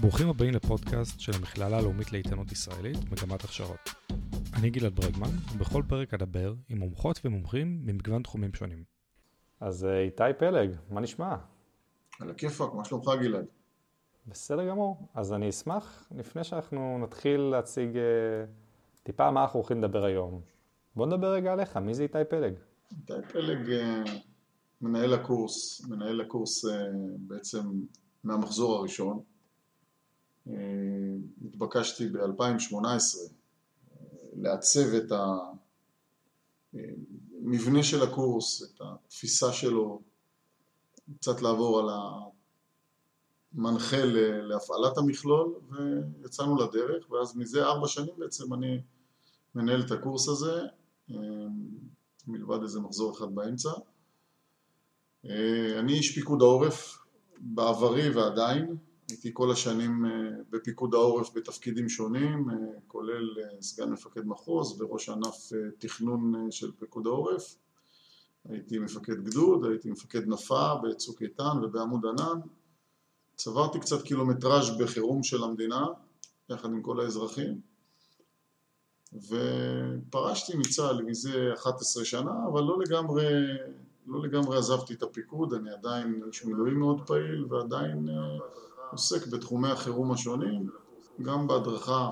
ברוכים הבאים לפודקאסט של המכללה הלאומית לאיתנות ישראלית, מגמת הכשרות. אני גלעד ברגמן, ובכל פרק אדבר עם מומחות ומומחים ממגוון תחומים שונים. אז אה, איתי פלג, מה נשמע? על הכיפאק, מה שלומך גלעד? בסדר גמור. אז אני אשמח, לפני שאנחנו נתחיל להציג uh, טיפה מה אנחנו הולכים לדבר היום. בוא נדבר רגע עליך, מי זה איתי פלג? איתי פלג uh, מנהל הקורס, מנהל הקורס בעצם מהמחזור הראשון. התבקשתי ב-2018 uh, לעצב את המבנה של הקורס, את התפיסה שלו, קצת לעבור על המנחה להפעלת המכלול ויצאנו לדרך ואז מזה ארבע שנים בעצם אני מנהל את הקורס הזה מלבד איזה מחזור אחד באמצע. אני איש פיקוד העורף בעברי ועדיין הייתי כל השנים בפיקוד העורף בתפקידים שונים כולל סגן מפקד מחוז וראש ענף תכנון של פיקוד העורף. הייתי מפקד גדוד, הייתי מפקד נפה בצוק איתן ובעמוד ענן. צברתי קצת קילומטראז' בחירום של המדינה יחד עם כל האזרחים. ופרשתי מצה"ל מזה 11 שנה אבל לא לגמרי, לא לגמרי עזבתי את הפיקוד, אני עדיין איש מילואים מאוד פעיל ועדיין עוסק בתחומי החירום השונים גם בהדרכה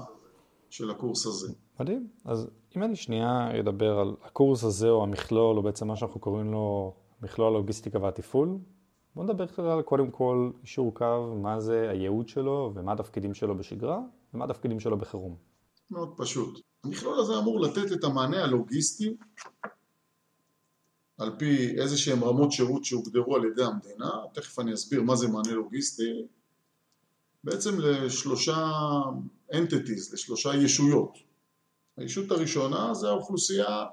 של הקורס הזה. מדהים. אז אם אני שנייה אדבר על הקורס הזה או המכלול, או בעצם מה שאנחנו קוראים לו מכלול הלוגיסטיקה והתפעול, בואו נדבר כלל קודם כל אישור קו, מה זה הייעוד שלו ומה התפקידים שלו בשגרה ומה התפקידים שלו בחירום. מאוד פשוט. המכלול הזה אמור לתת את המענה הלוגיסטי על פי איזה שהם רמות שירות שהוגדרו על ידי המדינה, תכף אני אסביר מה זה מענה לוגיסטי, בעצם לשלושה entities, לשלושה ישויות. הישות הראשונה זה האוכלוסייה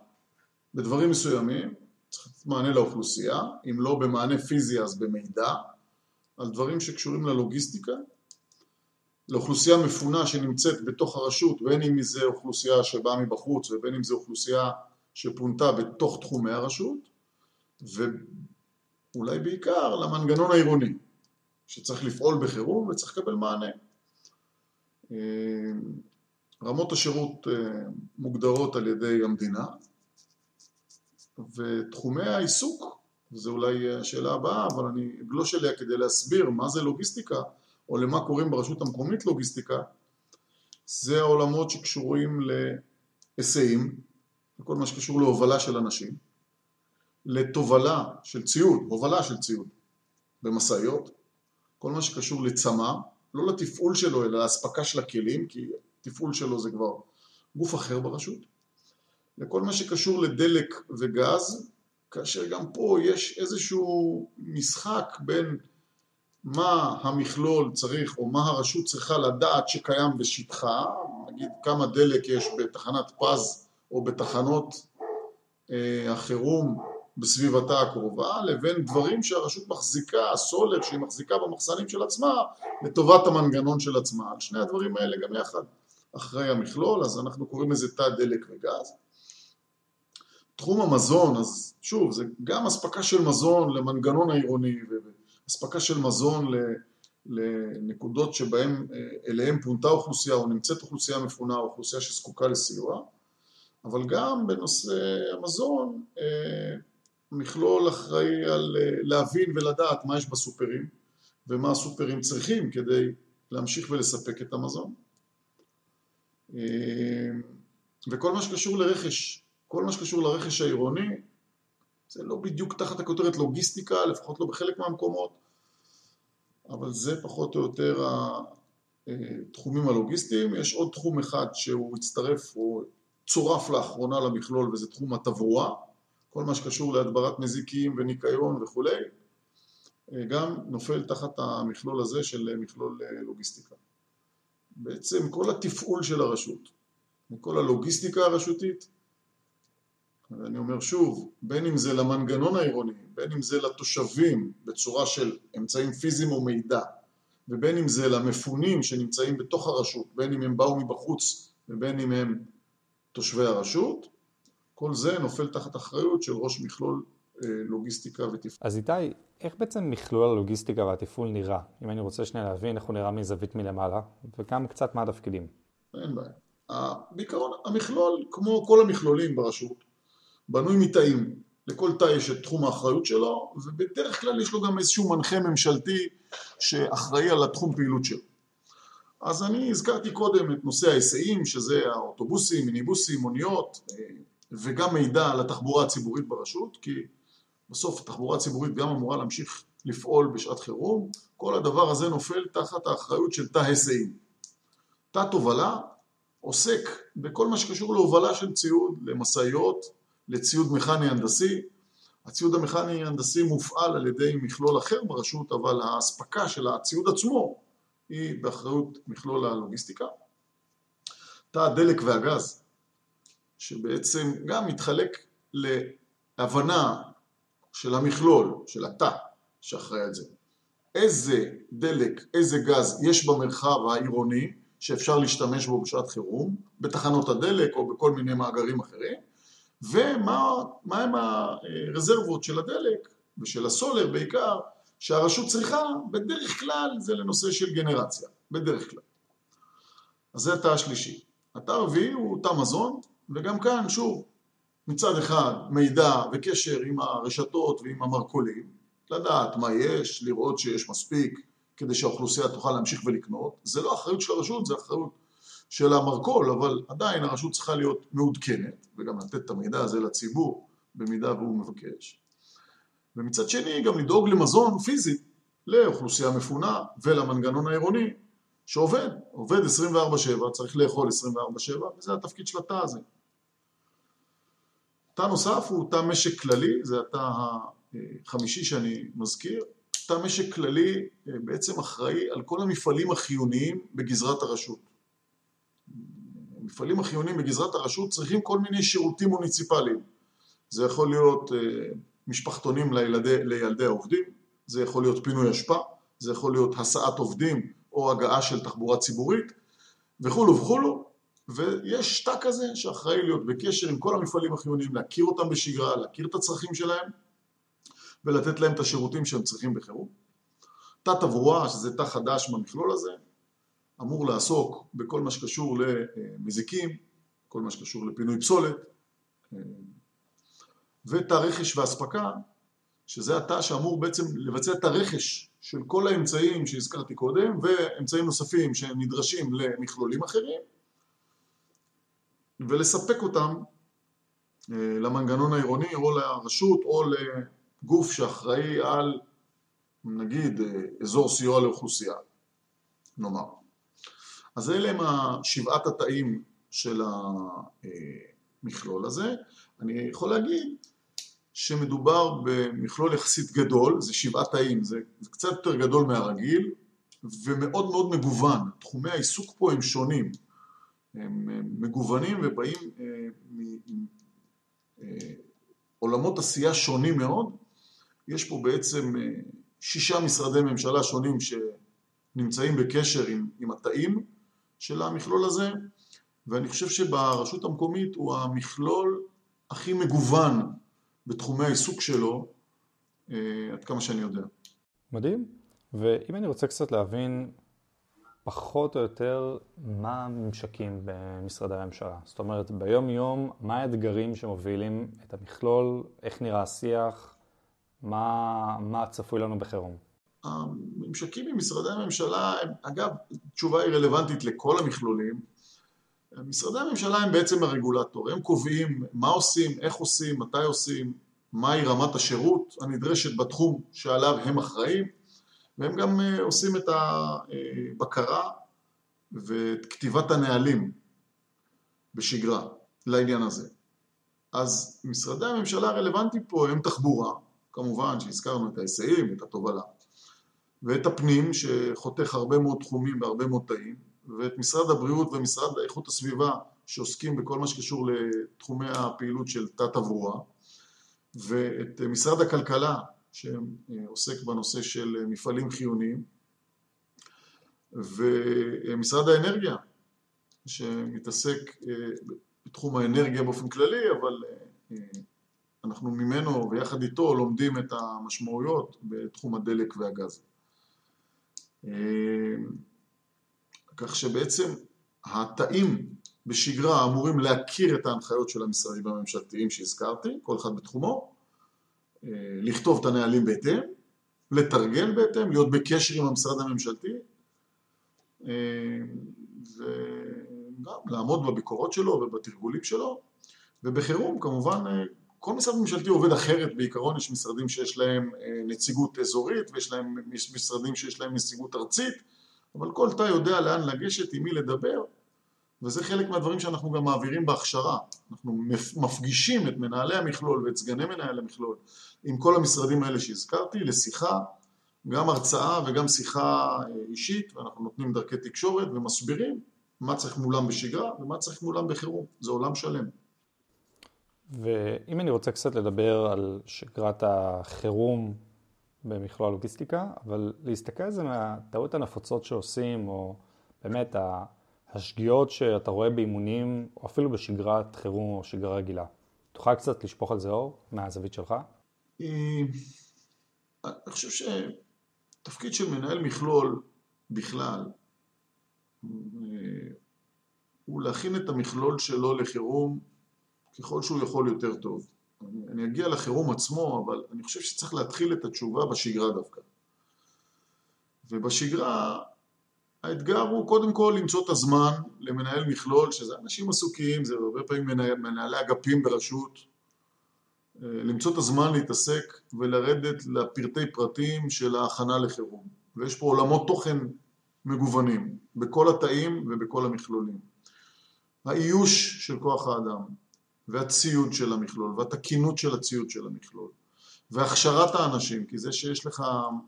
בדברים מסוימים, צריך לתת מענה לאוכלוסייה, אם לא במענה פיזי אז במידע, על דברים שקשורים ללוגיסטיקה, לאוכלוסייה מפונה שנמצאת בתוך הרשות, בין אם זה אוכלוסייה שבאה מבחוץ ובין אם זה אוכלוסייה שפונתה בתוך תחומי הרשות, ואולי בעיקר למנגנון העירוני, שצריך לפעול בחירום וצריך לקבל מענה. רמות השירות מוגדרות על ידי המדינה ותחומי העיסוק, וזו אולי השאלה הבאה, אבל אני אגלוש אליה כדי להסביר מה זה לוגיסטיקה או למה קוראים ברשות המקומית לוגיסטיקה, זה העולמות שקשורים להיסעים, וכל מה שקשור להובלה של אנשים, לתובלה של ציוד, הובלה של ציוד במשאיות, כל מה שקשור לצמא, לא לתפעול שלו אלא לאספקה של הכלים, כי תפעול שלו זה כבר גוף אחר ברשות, לכל מה שקשור לדלק וגז, כאשר גם פה יש איזשהו משחק בין מה המכלול צריך או מה הרשות צריכה לדעת שקיים בשטחה, נגיד כמה דלק יש בתחנת פז או בתחנות אה, החירום בסביבתה הקרובה, לבין דברים שהרשות מחזיקה, הסולר שהיא מחזיקה במחסנים של עצמה, לטובת המנגנון של עצמה. על שני הדברים האלה גם יחד אחראי המכלול, אז אנחנו קוראים לזה תא דלק וגז. תחום המזון, אז שוב, זה גם אספקה של מזון למנגנון העירוני ואספקה של מזון לנקודות שבהם אליהם פונתה אוכלוסייה או נמצאת אוכלוסייה מפונה או אוכלוסייה שזקוקה לסיוע, אבל גם בנושא המזון מכלול אחראי על להבין ולדעת מה יש בסופרים ומה הסופרים צריכים כדי להמשיך ולספק את המזון וכל מה שקשור לרכש, כל מה שקשור לרכש העירוני זה לא בדיוק תחת הכותרת לוגיסטיקה, לפחות לא בחלק מהמקומות, אבל זה פחות או יותר התחומים הלוגיסטיים. יש עוד תחום אחד שהוא הצטרף או צורף לאחרונה למכלול וזה תחום התברואה, כל מה שקשור להדברת מזיקים וניקיון וכולי, גם נופל תחת המכלול הזה של מכלול לוגיסטיקה. בעצם כל התפעול של הרשות, כל הלוגיסטיקה הרשותית, ואני אומר שוב, בין אם זה למנגנון העירוני, בין אם זה לתושבים בצורה של אמצעים פיזיים או מידע, ובין אם זה למפונים שנמצאים בתוך הרשות, בין אם הם באו מבחוץ ובין אם הם תושבי הרשות, כל זה נופל תחת אחריות של ראש מכלול לוגיסטיקה ותפעול. אז איתי, איך בעצם מכלול הלוגיסטיקה והתפעול נראה? אם אני רוצה שנייה להבין איך הוא נראה מזווית מלמעלה, וגם קצת מה התפקידים. אין בעיה. בעיקרון, המכלול, כמו כל המכלולים ברשות, בנוי מתאים. לכל תא יש את תחום האחריות שלו, ובדרך כלל יש לו גם איזשהו מנחה ממשלתי שאחראי על התחום פעילות שלו. אז אני הזכרתי קודם את נושא ההיסעים, שזה האוטובוסים, מיניבוסים, מוניות, אה, וגם מידע על התחבורה הציבורית ברשות, כי בסוף התחבורה הציבורית גם אמורה להמשיך לפעול בשעת חירום, כל הדבר הזה נופל תחת האחריות של תא היסעים. תא תובלה עוסק בכל מה שקשור להובלה של ציוד, למשאיות, לציוד מכני הנדסי. הציוד המכני הנדסי מופעל על ידי מכלול אחר ברשות, אבל האספקה של הציוד עצמו היא באחריות מכלול הלוגיסטיקה. תא הדלק והגז, שבעצם גם מתחלק להבנה של המכלול, של התא שאחראי על זה. איזה דלק, איזה גז יש במרחב העירוני שאפשר להשתמש בו בשעת חירום, בתחנות הדלק או בכל מיני מאגרים אחרים, ומה הם הרזרבות של הדלק ושל הסולר בעיקר, שהרשות צריכה, בדרך כלל זה לנושא של גנרציה, בדרך כלל. אז זה התא השלישי. התא הרביעי הוא תא מזון, וגם כאן, שוב, מצד אחד מידע וקשר עם הרשתות ועם המרכולים, לדעת מה יש, לראות שיש מספיק כדי שהאוכלוסייה תוכל להמשיך ולקנות, זה לא אחריות של הרשות, זה אחריות של המרכול, אבל עדיין הרשות צריכה להיות מעודכנת, וגם לתת את המידע הזה לציבור במידה והוא מבקש. ומצד שני גם לדאוג למזון פיזי לאוכלוסייה מפונה ולמנגנון העירוני שעובד, עובד 24/7, צריך לאכול 24/7, וזה התפקיד של התא הזה. תא נוסף הוא תא משק כללי, זה התא החמישי שאני מזכיר. תא משק כללי אה, בעצם אחראי על כל המפעלים החיוניים בגזרת הרשות. המפעלים החיוניים בגזרת הרשות צריכים כל מיני שירותים מוניציפליים. זה יכול להיות אה, משפחתונים לילדי, לילדי העובדים, זה יכול להיות פינוי אשפה, זה יכול להיות הסעת עובדים או הגעה של תחבורה ציבורית וכולו וכולו, ויש תא כזה שאחראי להיות בקשר עם כל המפעלים החיוניים, להכיר אותם בשגרה, להכיר את הצרכים שלהם ולתת להם את השירותים שהם צריכים בחירום. תא תברואה, שזה תא חדש במכלול הזה, אמור לעסוק בכל מה שקשור למזיקים, כל מה שקשור לפינוי פסולת, ותא רכש ואספקה, שזה התא שאמור בעצם לבצע את הרכש של כל האמצעים שהזכרתי קודם, ואמצעים נוספים שנדרשים למכלולים אחרים, ולספק אותם אה, למנגנון העירוני או לרשות או לגוף שאחראי על נגיד אה, אזור סיוע לאוכלוסייה, נאמר. אז אלה הם שבעת התאים של המכלול הזה. אני יכול להגיד שמדובר במכלול יחסית גדול, זה שבעת תאים, זה, זה קצת יותר גדול מהרגיל ומאוד מאוד מגוון, תחומי העיסוק פה הם שונים. הם מגוונים ובאים מעולמות אה, עשייה שונים מאוד. יש פה בעצם אה, שישה משרדי ממשלה שונים שנמצאים בקשר עם, עם התאים של המכלול הזה, ואני חושב שברשות המקומית הוא המכלול הכי מגוון בתחומי העיסוק שלו, אה, עד כמה שאני יודע. מדהים. ואם אני רוצה קצת להבין פחות או יותר מה הממשקים במשרדי הממשלה. זאת אומרת, ביום יום, מה האתגרים שמובילים את המכלול, איך נראה השיח, מה, מה צפוי לנו בחירום. הממשקים עם משרדי הממשלה, אגב, תשובה היא רלוונטית לכל המכלולים. משרדי הממשלה הם בעצם הרגולטור, הם קובעים מה עושים, איך עושים, מתי עושים, מהי רמת השירות הנדרשת בתחום שעליו הם אחראים. והם גם אה, עושים את הבקרה ואת כתיבת הנהלים בשגרה לעניין הזה. אז משרדי הממשלה הרלוונטיים פה הם תחבורה, כמובן שהזכרנו את ההיסעים, את התובלה, ואת הפנים שחותך הרבה מאוד תחומים והרבה מאוד תאים, ואת משרד הבריאות ומשרד איכות הסביבה שעוסקים בכל מה שקשור לתחומי הפעילות של תת-תברואה, ואת משרד הכלכלה שעוסק בנושא של מפעלים חיוניים, ומשרד האנרגיה, שמתעסק אה, בתחום האנרגיה באופן כללי, אבל אה, אנחנו ממנו ויחד איתו לומדים את המשמעויות בתחום הדלק והגז. כך שבעצם התאים בשגרה אמורים להכיר את ההנחיות של המשרדים הממשלתיים שהזכרתי, כל אחד בתחומו, לכתוב את הנהלים בהתאם, לתרגל בהתאם, להיות בקשר עם המשרד הממשלתי וגם לעמוד בביקורות שלו ובתרגולים שלו. ובחירום כמובן כל משרד ממשלתי עובד אחרת. בעיקרון, יש משרדים שיש להם נציגות אזורית ויש להם משרדים שיש להם נציגות ארצית אבל כל תא יודע לאן לגשת, עם מי לדבר וזה חלק מהדברים שאנחנו גם מעבירים בהכשרה אנחנו מפגישים את מנהלי המכלול ואת סגני מנהל המכלול עם כל המשרדים האלה שהזכרתי לשיחה גם הרצאה וגם שיחה אישית ואנחנו נותנים דרכי תקשורת ומסבירים מה צריך מולם בשגרה ומה צריך מולם בחירום, זה עולם שלם. ואם אני רוצה קצת לדבר על שגרת החירום במכלול הלוגיסטיקה, אבל להסתכל על זה מהטעות הנפוצות שעושים, או באמת השגיאות שאתה רואה באימונים, או אפילו בשגרת חירום או שגרה רגילה. תוכל קצת לשפוך על זה אור מהזווית שלך? אה, אני חושב שתפקיד של מנהל מכלול בכלל אה, הוא להכין את המכלול שלו לחירום ככל שהוא יכול יותר טוב. אני, אגיע לחירום עצמו, אבל אני חושב שצריך להתחיל את התשובה בשגרה דווקא. ובשגרה האתגר הוא קודם כל למצוא את הזמן למנהל מכלול, שזה אנשים עסוקים, זה הרבה פעמים מנהל, מנהלי אגפים ברשות, אה, למצוא את הזמן להתעסק ולרדת לפרטי פרטים של ההכנה לחירום. ויש פה עולמות תוכן מגוונים, בכל התאים ובכל המכלולים. האיוש של כוח האדם, והציוד של המכלול, והתקינות של הציוד של המכלול, והכשרת האנשים, כי זה שיש לך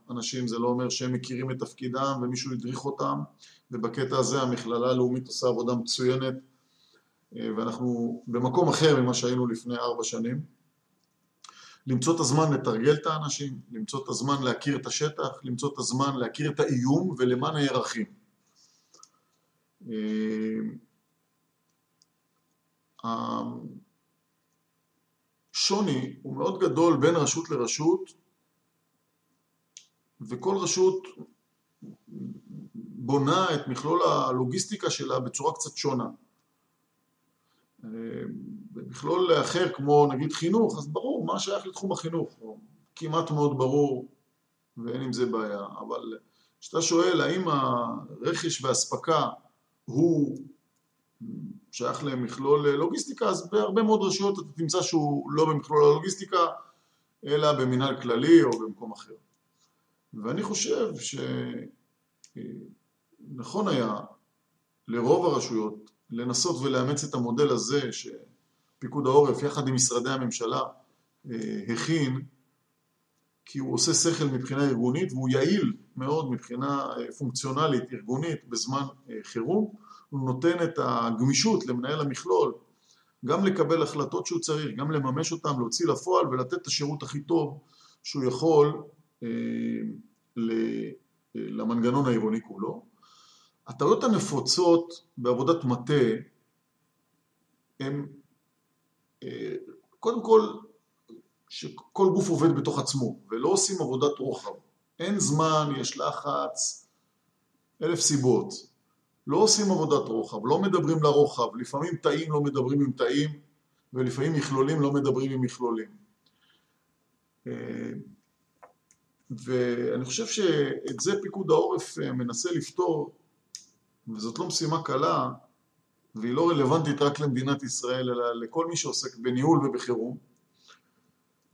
אנשים זה לא אומר שהם מכירים את תפקידם ומישהו הדריך אותם, ובקטע הזה המכללה הלאומית עושה עבודה מצוינת, ואנחנו במקום אחר ממה שהיינו לפני ארבע שנים. למצוא את הזמן לתרגל את האנשים, למצוא את הזמן להכיר את השטח, למצוא את הזמן להכיר את האיום ולמה נערכים. השוני הוא מאוד גדול בין רשות לרשות וכל רשות בונה את מכלול הלוגיסטיקה שלה בצורה קצת שונה. במכלול אחר כמו נגיד חינוך, אז ברור מה שייך לתחום החינוך, כמעט מאוד ברור ואין עם זה בעיה, אבל כשאתה שואל האם הרכש והאספקה הוא שייך למכלול לוגיסטיקה, אז בהרבה מאוד רשויות אתה תמצא שהוא לא במכלול הלוגיסטיקה, אלא במנהל כללי או במקום אחר. ואני חושב שנכון היה לרוב הרשויות לנסות ולאמץ את המודל הזה שפיקוד העורף יחד עם משרדי הממשלה אה, הכין, כי הוא עושה שכל מבחינה ארגונית והוא יעיל מאוד מבחינה אה, פונקציונלית ארגונית בזמן אה, חירום הוא נותן את הגמישות למנהל המכלול גם לקבל החלטות שהוא צריך, גם לממש אותן, להוציא לפועל ולתת את השירות הכי טוב שהוא יכול אה, אה, למנגנון העירוני כולו. הטעויות הנפוצות בעבודת מטה הן אה, קודם כל שכל גוף עובד בתוך עצמו ולא עושים עבודת רוחב. אין זמן, יש לחץ, אלף סיבות. לא עושים עבודת רוחב, לא מדברים לרוחב, לפעמים תאים לא מדברים עם תאים ולפעמים מכלולים לא מדברים עם מכלולים. ואני חושב שאת זה פיקוד העורף מנסה לפתור וזאת לא משימה קלה והיא לא רלוונטית רק למדינת ישראל אלא לכל מי שעוסק בניהול ובחירום.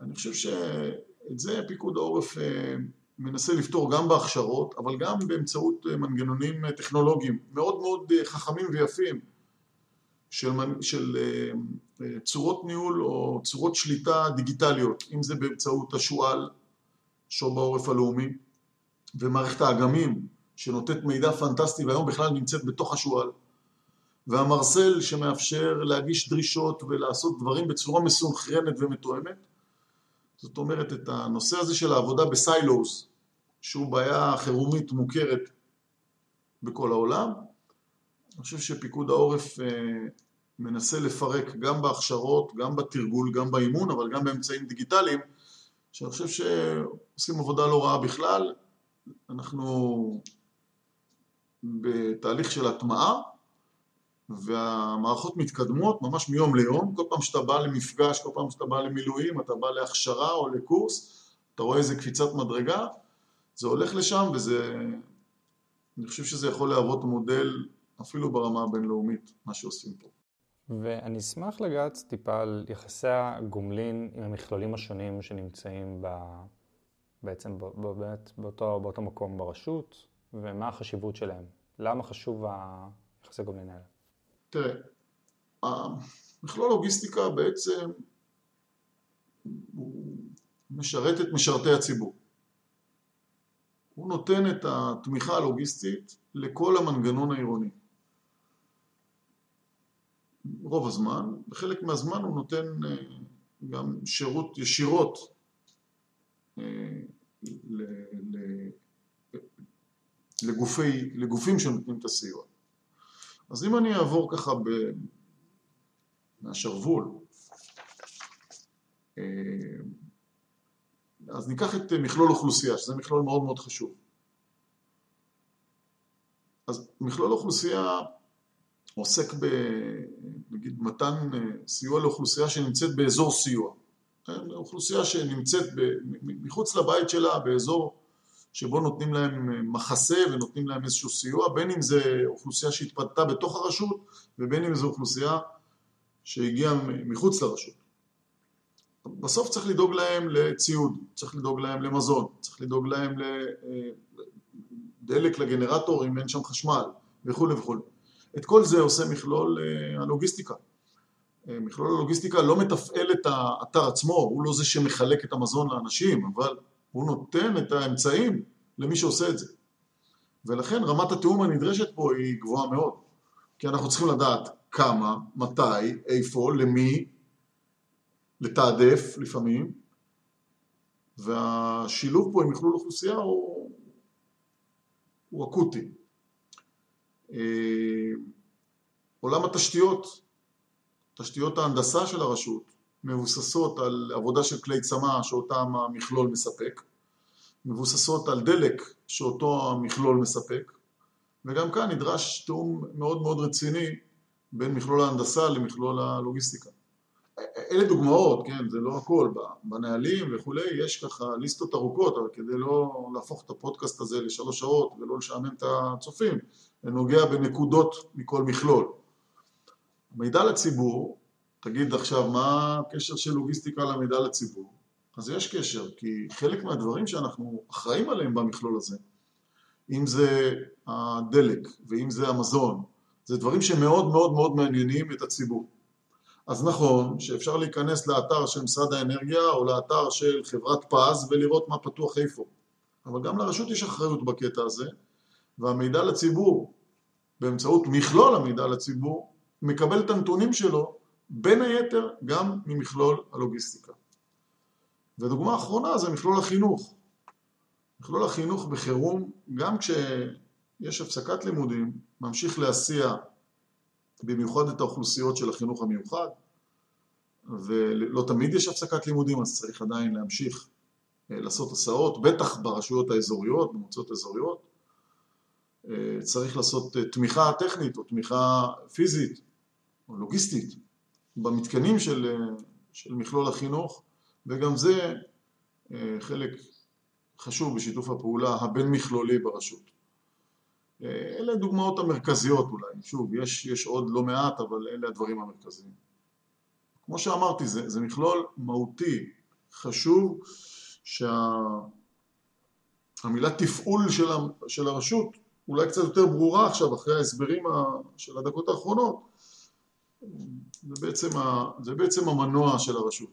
אני חושב שאת זה פיקוד העורף אה, מנסה לפתור גם בהכשרות, אבל גם באמצעות אה, מנגנונים אה, טכנולוגיים מאוד מאוד חכמים ויפים של, של צורות ניהול או צורות שליטה דיגיטליות, אם זה באמצעות השועל, שוב העורף הלאומי, ומערכת האגמים שנותנת מידע פנטסטי והיום בכלל נמצאת בתוך השועל, והמרסל שמאפשר להגיש דרישות ולעשות דברים בצורה מסונכרנת ומתואמת. זאת אומרת, את הנושא הזה של העבודה בסיילוס, שהוא בעיה חירומית מוכרת בכל העולם. אני חושב שפיקוד העורף אה, מנסה לפרק גם בהכשרות, גם בתרגול, גם באימון, אבל גם באמצעים דיגיטליים, שאני חושב שעושים עבודה לא רעה בכלל. אנחנו בתהליך של הטמעה, והמערכות מתקדמות ממש מיום ליום, כל פעם שאתה בא למפגש, כל פעם שאתה בא למילואים, אתה בא להכשרה או לקורס, אתה רואה איזה קפיצת מדרגה, זה הולך לשם וזה, אני חושב שזה יכול להוות מודל אפילו ברמה הבינלאומית, מה שעושים פה. ואני אשמח לגעת טיפה על יחסי הגומלין עם המכלולים השונים שנמצאים ב... בעצם באמת באותו, באותו מקום ברשות, ומה החשיבות שלהם. למה חשוב היחסי גומלין האלה? תראה, המכלול לוגיסטיקה בעצם משרת את משרתי הציבור. הוא נותן את התמיכה הלוגיסטית לכל המנגנון העירוני. רוב הזמן, בחלק מהזמן הוא נותן אה, גם שירות ישירות אה, לגופי, לגופים שנותנים את הסיוע. אז אם אני אעבור ככה ב... מהשרוול, אה, אז ניקח את מכלול אוכלוסייה, שזה מכלול מאוד מאוד חשוב. אז מכלול אוכלוסייה עוסק ב... נגיד מתן אה, סיוע לאוכלוסייה שנמצאת באזור סיוע. אוכלוסייה שנמצאת ב... מחוץ לבית שלה, באזור שבו נותנים להם אה, מחסה ונותנים להם איזשהו סיוע, בין אם זה אוכלוסייה שהתפתתה בתוך הרשות ובין אם זו אוכלוסייה שהגיעה מחוץ לרשות. בסוף צריך לדאוג להם לציוד, צריך לדאוג להם למזון, צריך לדאוג להם לדלק אה, לגנרטור אם אין שם חשמל וכולי וכולי. את כל זה עושה מכלול אה, הלוגיסטיקה. מכלול הלוגיסטיקה לא מתפעל את האתר עצמו, הוא לא זה שמחלק את המזון לאנשים, אבל הוא נותן את האמצעים למי שעושה את זה. ולכן רמת התיאום הנדרשת פה היא גבוהה מאוד. כי אנחנו צריכים לדעת כמה, מתי, איפה, למי, לתעדף לפעמים, והשילוב פה עם מכלול אוכלוסייה הוא, הוא אקוטי. אה, עולם התשתיות, תשתיות ההנדסה של הרשות, מבוססות על עבודה של כלי צמא שאותם המכלול מספק, מבוססות על דלק שאותו המכלול מספק, וגם כאן נדרש תיאום מאוד מאוד רציני בין מכלול ההנדסה למכלול הלוגיסטיקה. אלה דוגמאות, כן, זה לא הכל, בנהלים וכולי יש ככה ליסטות ארוכות, אבל כדי לא להפוך את הפודקאסט הזה לשלוש שעות ולא לשעמם את הצופים, זה נוגע בנקודות מכל מכלול. מידע לציבור תגיד עכשיו מה הקשר של לוגיסטיקה למידע לציבור? אז יש קשר, כי חלק מהדברים שאנחנו אחראים עליהם במכלול הזה, אם זה הדלק ואם זה המזון, זה דברים שמאוד מאוד מאוד מעניינים את הציבור. אז נכון שאפשר להיכנס לאתר של משרד האנרגיה או לאתר של חברת פז ולראות מה פתוח איפה. אבל גם לרשות יש אחריות בקטע הזה, והמידע לציבור, באמצעות מכלול המידע לציבור, מקבל את הנתונים שלו בין היתר גם ממכלול הלוגיסטיקה. ודוגמה אחרונה זה מכלול החינוך. מכלול החינוך בחירום, גם כשיש הפסקת לימודים, ממשיך להסיע במיוחד את האוכלוסיות של החינוך המיוחד, ולא תמיד יש הפסקת לימודים, אז צריך עדיין להמשיך אה, לעשות הסעות, בטח ברשויות האזוריות, במועצות האזוריות. אה, צריך לעשות אה, תמיכה טכנית או תמיכה פיזית או לוגיסטית במתקנים של, של מכלול החינוך, וגם זה אה, חלק חשוב בשיתוף הפעולה הבין-מכלולי ברשות. אה, אלה הדוגמאות המרכזיות אולי, שוב, יש, יש עוד לא מעט, אבל אלה הדברים המרכזיים. כמו שאמרתי, זה, זה מכלול מהותי, חשוב, שהמילה שה... תפעול של. של הרשות אולי קצת יותר ברורה עכשיו אחרי ההסברים של הדקות האחרונות, זה בעצם, ה, זה בעצם המנוע של הרשות.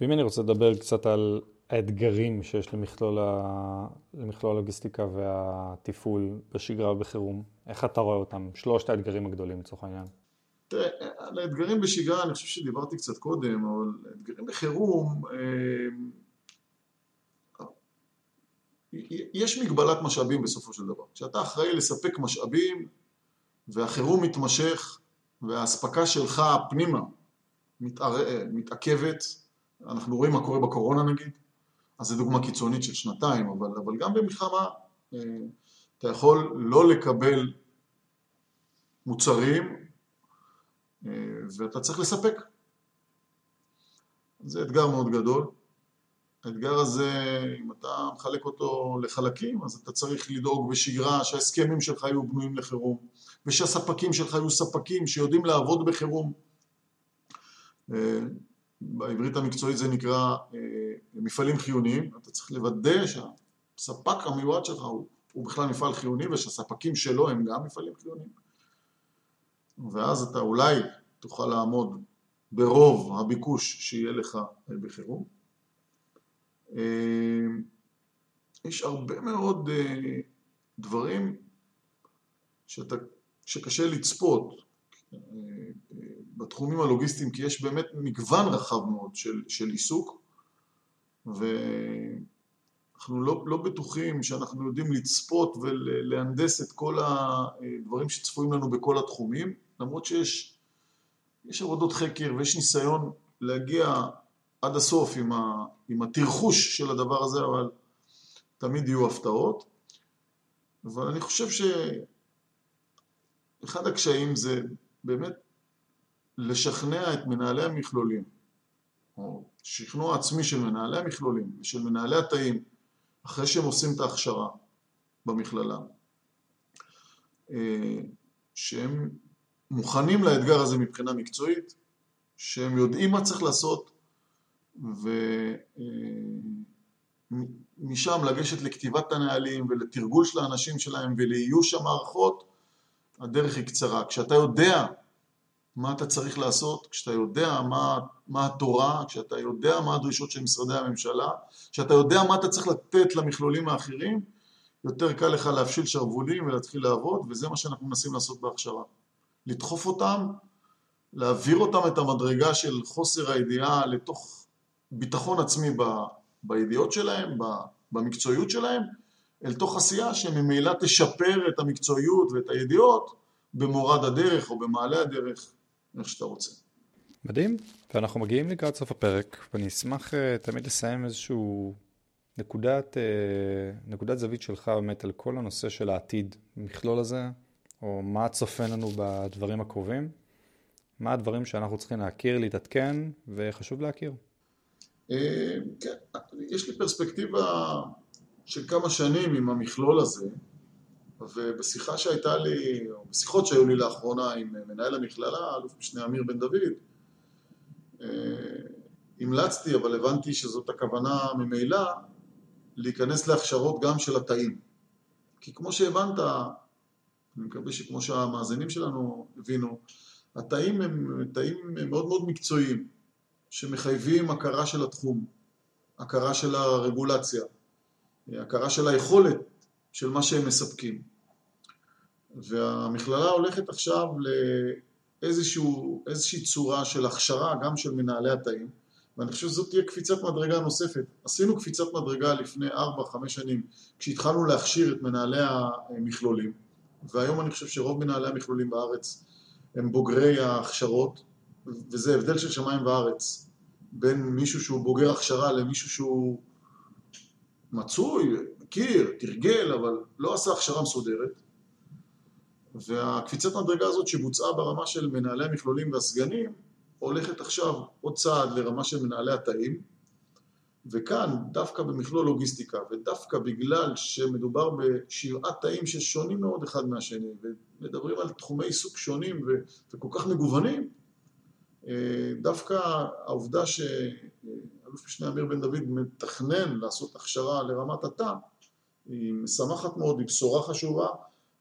ואם אני רוצה לדבר קצת על האתגרים שיש למכלול, ה... למכלול הלוגיסטיקה והתפעול בשגרה ובחירום, איך אתה רואה אותם? שלושת האתגרים הגדולים לצורך העניין. תראה, על האתגרים בשגרה אני חושב שדיברתי קצת קודם, אבל אתגרים בחירום, אה, יש מגבלת משאבים בסופו של דבר. כשאתה אחראי לספק משאבים והחירום מתמשך, והאספקה שלך פנימה. מתעכבת, אנחנו רואים מה קורה בקורונה נגיד, אז זו דוגמה קיצונית של שנתיים, אבל, אבל גם במלחמה אה, אתה יכול לא לקבל מוצרים אה, ואתה צריך לספק. זה אתגר מאוד גדול. האתגר הזה, אם אתה מחלק אותו לחלקים, אז אתה צריך לדאוג בשגרה שההסכמים שלך יהיו בנויים לחירום, ושהספקים שלך יהיו ספקים שיודעים לעבוד בחירום. אה, בעברית המקצועית זה נקרא אה, מפעלים חיוניים, אתה צריך לוודא שהספק המיועד שלך הוא, הוא בכלל מפעל חיוני ושהספקים שלו הם גם מפעלים חיוניים. ואז אתה אולי תוכל לעמוד ברוב הביקוש שיהיה לך בחירום. אה, יש הרבה מאוד אה, דברים שאתה, שקשה לצפות אה, בתחומים הלוגיסטיים כי יש באמת מגוון רחב מאוד של, של עיסוק ואנחנו לא, לא בטוחים שאנחנו יודעים לצפות ולהנדס את כל הדברים שצפויים לנו בכל התחומים למרות שיש יש עבודות חקר ויש ניסיון להגיע עד הסוף עם, ה, עם התרחוש של הדבר הזה, אבל תמיד יהיו הפתעות. אבל אני חושב שאחד הקשיים זה באמת לשכנע את מנהלי המכלולים, או שכנוע עצמי של מנהלי המכלולים ושל מנהלי התאים, אחרי שהם עושים את ההכשרה במכללה, אה, שהם מוכנים לאתגר הזה מבחינה מקצועית, שהם יודעים מה צריך לעשות, ומשם לגשת לכתיבת הנהלים ולתרגול של האנשים שלהם ולאיוש המערכות, הדרך היא קצרה. כשאתה יודע מה אתה צריך לעשות, כשאתה יודע מה, מה התורה, כשאתה יודע מה הדרישות של משרדי הממשלה, כשאתה יודע מה אתה צריך לתת למכלולים האחרים, יותר קל לך להפשיל שרוולים ולהתחיל לעבוד, וזה מה שאנחנו מנסים לעשות בהכשרה. לדחוף אותם, להעביר אותם את המדרגה של חוסר הידיעה לתוך ביטחון עצמי ב, בידיעות שלהם, ב, במקצועיות שלהם, אל תוך עשייה שממילא תשפר את המקצועיות ואת הידיעות במורד הדרך או במעלה הדרך, איך שאתה רוצה. מדהים, ואנחנו מגיעים לקראת סוף הפרק, ואני אשמח uh, תמיד לסיים איזשהו נקודת, uh, נקודת זווית שלך באמת על כל הנושא של העתיד, המכלול הזה, או מה צופן לנו בדברים הקרובים, מה הדברים שאנחנו צריכים להכיר, להתעדכן, וחשוב להכיר. אה, כן, יש לי פרספקטיבה של כמה שנים עם המכלול הזה, ובשיחה שהייתה לי, או בשיחות שהיו לי לאחרונה עם מנהל המכללה, אלוף משנה אמיר בן דוד, אה, המלצתי, אבל הבנתי שזאת הכוונה ממילא, להיכנס להכשרות גם של התאים. כי כמו שהבנת, אני מקווה שכמו שהמאזינים שלנו הבינו, התאים הם תאים מאוד מאוד מקצועיים. שמחייבים הכרה של התחום, הכרה של הרגולציה, הכרה של היכולת של מה שהם מספקים. והמכללה הולכת עכשיו לאיזושהי צורה של הכשרה גם של מנהלי התאים, ואני חושב שזאת תהיה קפיצת מדרגה נוספת. עשינו קפיצת מדרגה לפני 4-5 שנים כשהתחלנו להכשיר את מנהלי המכלולים, והיום אני חושב שרוב מנהלי המכלולים בארץ הם בוגרי ההכשרות, וזה הבדל של שמיים וארץ בין מישהו שהוא בוגר הכשרה למישהו שהוא מצוי, מכיר, תרגל, אבל לא עשה הכשרה מסודרת. והקפיצת מדרגה הזאת שבוצעה ברמה של מנהלי המכלולים והסגנים הולכת עכשיו עוד צעד לרמה של מנהלי התאים וכאן דווקא במכלול לוגיסטיקה ודווקא בגלל שמדובר בשבעת תאים ששונים מאוד אחד מהשני ומדברים על תחומי עיסוק שונים וכל כך מגוונים דווקא העובדה שאלוף משנה אמיר בן דוד מתכנן לעשות הכשרה לרמת התא היא משמחת מאוד, היא בשורה חשובה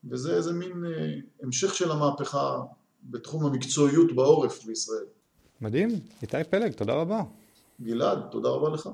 וזה איזה מין אה, המשך של המהפכה בתחום המקצועיות בעורף בישראל. מדהים, איתי פלג, תודה רבה. גלעד, תודה רבה לך.